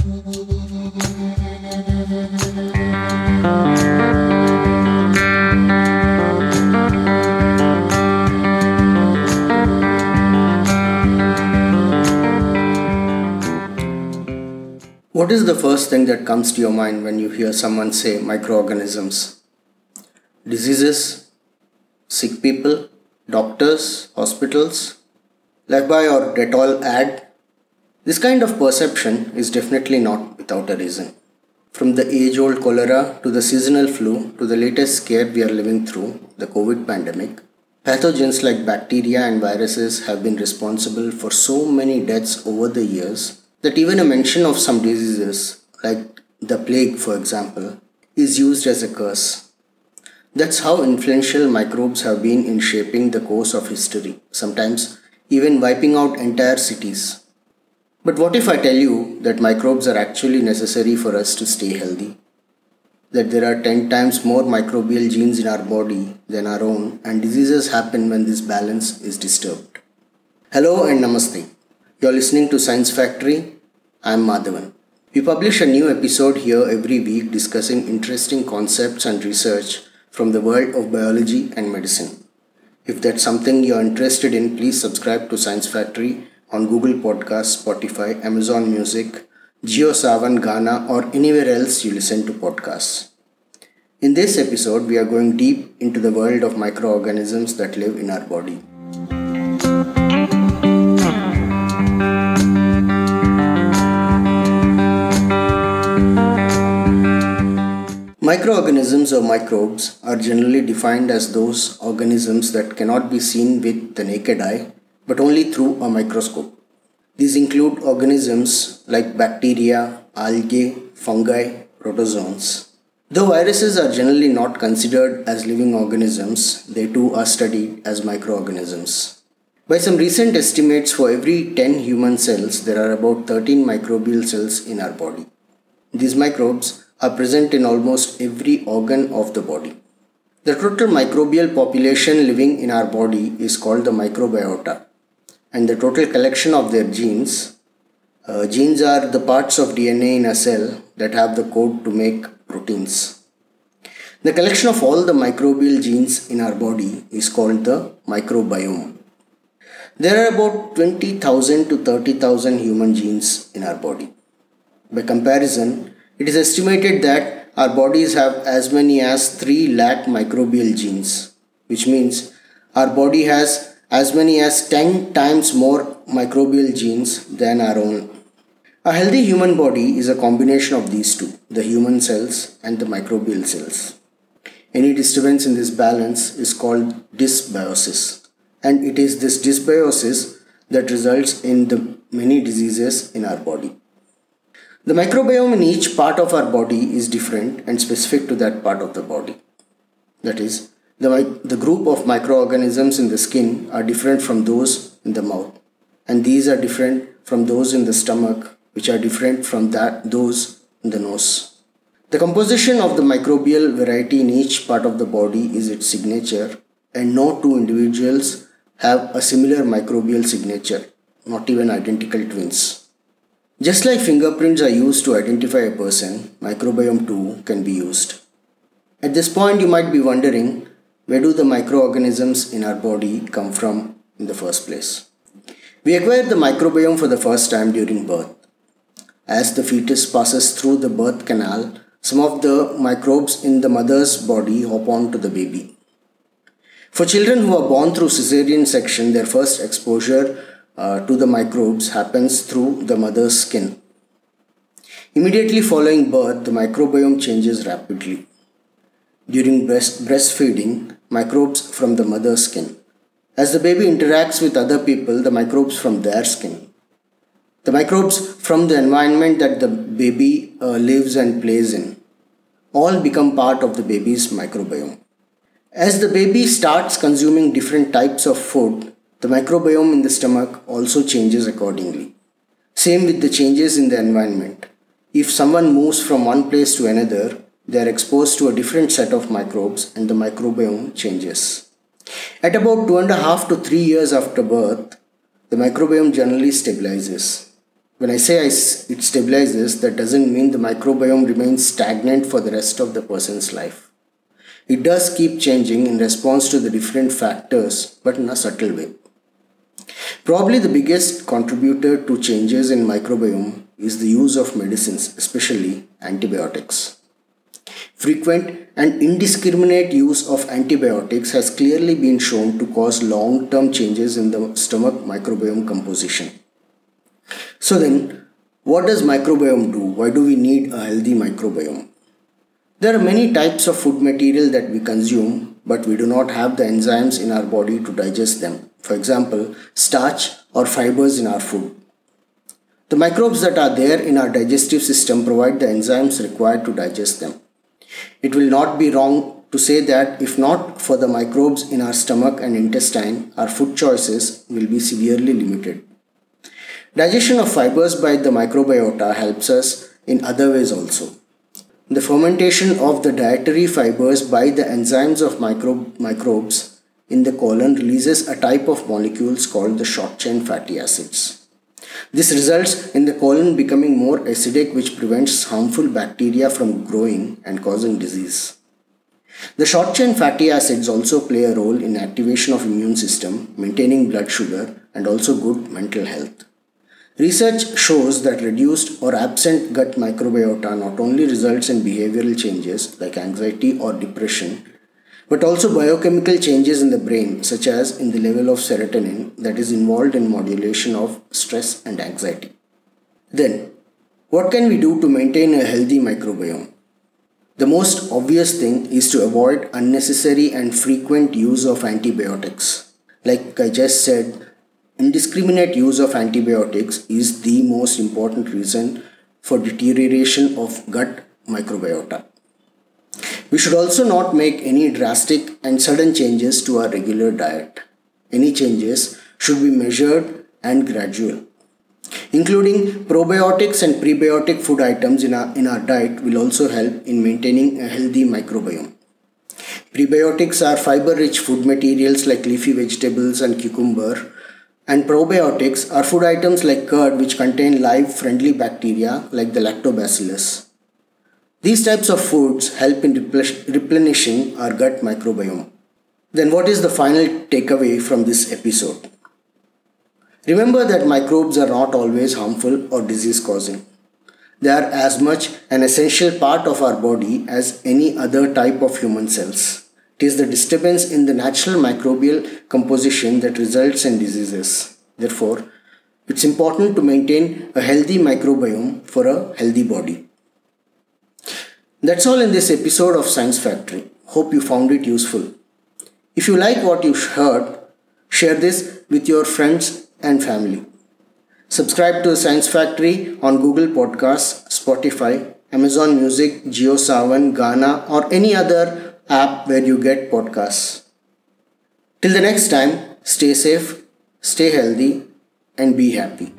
What is the first thing that comes to your mind when you hear someone say microorganisms? Diseases, sick people, doctors, hospitals, Lifebuoy or Dettol ad? This kind of perception is definitely not without a reason. From the age old cholera to the seasonal flu to the latest scare we are living through, the COVID pandemic, pathogens like bacteria and viruses have been responsible for so many deaths over the years that even a mention of some diseases, like the plague for example, is used as a curse. That's how influential microbes have been in shaping the course of history, sometimes even wiping out entire cities. But what if I tell you that microbes are actually necessary for us to stay healthy? That there are 10 times more microbial genes in our body than our own, and diseases happen when this balance is disturbed. Hello and namaste. You're listening to Science Factory. I'm Madhavan. We publish a new episode here every week discussing interesting concepts and research from the world of biology and medicine. If that's something you're interested in, please subscribe to Science Factory on Google Podcasts, Spotify, Amazon Music, JioSaavn, Gaana, or anywhere else you listen to podcasts. In this episode, we are going deep into the world of microorganisms that live in our body. Microorganisms or microbes are generally defined as those organisms that cannot be seen with the naked eye but only through a microscope. These include organisms like bacteria, algae, fungi, protozoans. Though viruses are generally not considered as living organisms, they too are studied as microorganisms. By some recent estimates, for every 10 human cells, there are about 13 microbial cells in our body. These microbes are present in almost every organ of the body. The total microbial population living in our body is called the microbiota, and the total collection of their genes. Uh, genes are the parts of DNA in a cell that have the code to make proteins. The collection of all the microbial genes in our body is called the microbiome. There are about 20,000 to 30,000 human genes in our body. By comparison, it is estimated that our bodies have as many as 3 lakh microbial genes, which means our body has as many as 10 times more microbial genes than our own. A healthy human body is a combination of these two, the human cells and the microbial cells. Any disturbance in this balance is called dysbiosis, and it is this dysbiosis that results in the many diseases in our body. The microbiome in each part of our body is different and specific to that part of the body. That is, the, the group of microorganisms in the skin are different from those in the mouth, and these are different from those in the stomach, which are different from that those in the nose. The composition of the microbial variety in each part of the body is its signature, and no two individuals have a similar microbial signature, not even identical twins. Just like fingerprints are used to identify a person, microbiome too can be used. At this point, you might be wondering where do the microorganisms in our body come from in the first place? We acquire the microbiome for the first time during birth. As the fetus passes through the birth canal, some of the microbes in the mother's body hop on to the baby. For children who are born through cesarean section, their first exposure uh, to the microbes happens through the mother's skin. Immediately following birth, the microbiome changes rapidly. During breast, breastfeeding, microbes from the mother's skin. As the baby interacts with other people, the microbes from their skin. The microbes from the environment that the baby uh, lives and plays in all become part of the baby's microbiome. As the baby starts consuming different types of food, the microbiome in the stomach also changes accordingly. Same with the changes in the environment. If someone moves from one place to another, they are exposed to a different set of microbes and the microbiome changes. At about two and a half to three years after birth, the microbiome generally stabilizes. When I say it stabilizes, that doesn't mean the microbiome remains stagnant for the rest of the person's life. It does keep changing in response to the different factors, but in a subtle way. Probably the biggest contributor to changes in microbiome is the use of medicines, especially antibiotics. Frequent and indiscriminate use of antibiotics has clearly been shown to cause long term changes in the stomach microbiome composition. So, then, what does microbiome do? Why do we need a healthy microbiome? There are many types of food material that we consume, but we do not have the enzymes in our body to digest them. For example, starch or fibers in our food. The microbes that are there in our digestive system provide the enzymes required to digest them. It will not be wrong to say that if not for the microbes in our stomach and intestine, our food choices will be severely limited. Digestion of fibers by the microbiota helps us in other ways also. The fermentation of the dietary fibers by the enzymes of micro- microbes in the colon releases a type of molecules called the short chain fatty acids. This results in the colon becoming more acidic, which prevents harmful bacteria from growing and causing disease. The short chain fatty acids also play a role in activation of immune system, maintaining blood sugar and also good mental health. Research shows that reduced or absent gut microbiota not only results in behavioral changes like anxiety or depression, but also biochemical changes in the brain, such as in the level of serotonin that is involved in modulation of stress and anxiety. Then, what can we do to maintain a healthy microbiome? The most obvious thing is to avoid unnecessary and frequent use of antibiotics. Like I just said, Indiscriminate use of antibiotics is the most important reason for deterioration of gut microbiota. We should also not make any drastic and sudden changes to our regular diet. Any changes should be measured and gradual. Including probiotics and prebiotic food items in our, in our diet will also help in maintaining a healthy microbiome. Prebiotics are fiber rich food materials like leafy vegetables and cucumber and probiotics are food items like curd which contain live friendly bacteria like the lactobacillus. These types of foods help in replenishing our gut microbiome. Then, what is the final takeaway from this episode? Remember that microbes are not always harmful or disease causing. They are as much an essential part of our body as any other type of human cells. It is the disturbance in the natural microbial composition that results in diseases. Therefore, it's important to maintain a healthy microbiome for a healthy body. That's all in this episode of Science Factory. Hope you found it useful. If you like what you heard, share this with your friends and family. Subscribe to Science Factory on Google Podcasts, Spotify, Amazon Music, JioSaavn, Gaana, or any other app where you get podcasts. Till the next time, stay safe, stay healthy, and be happy.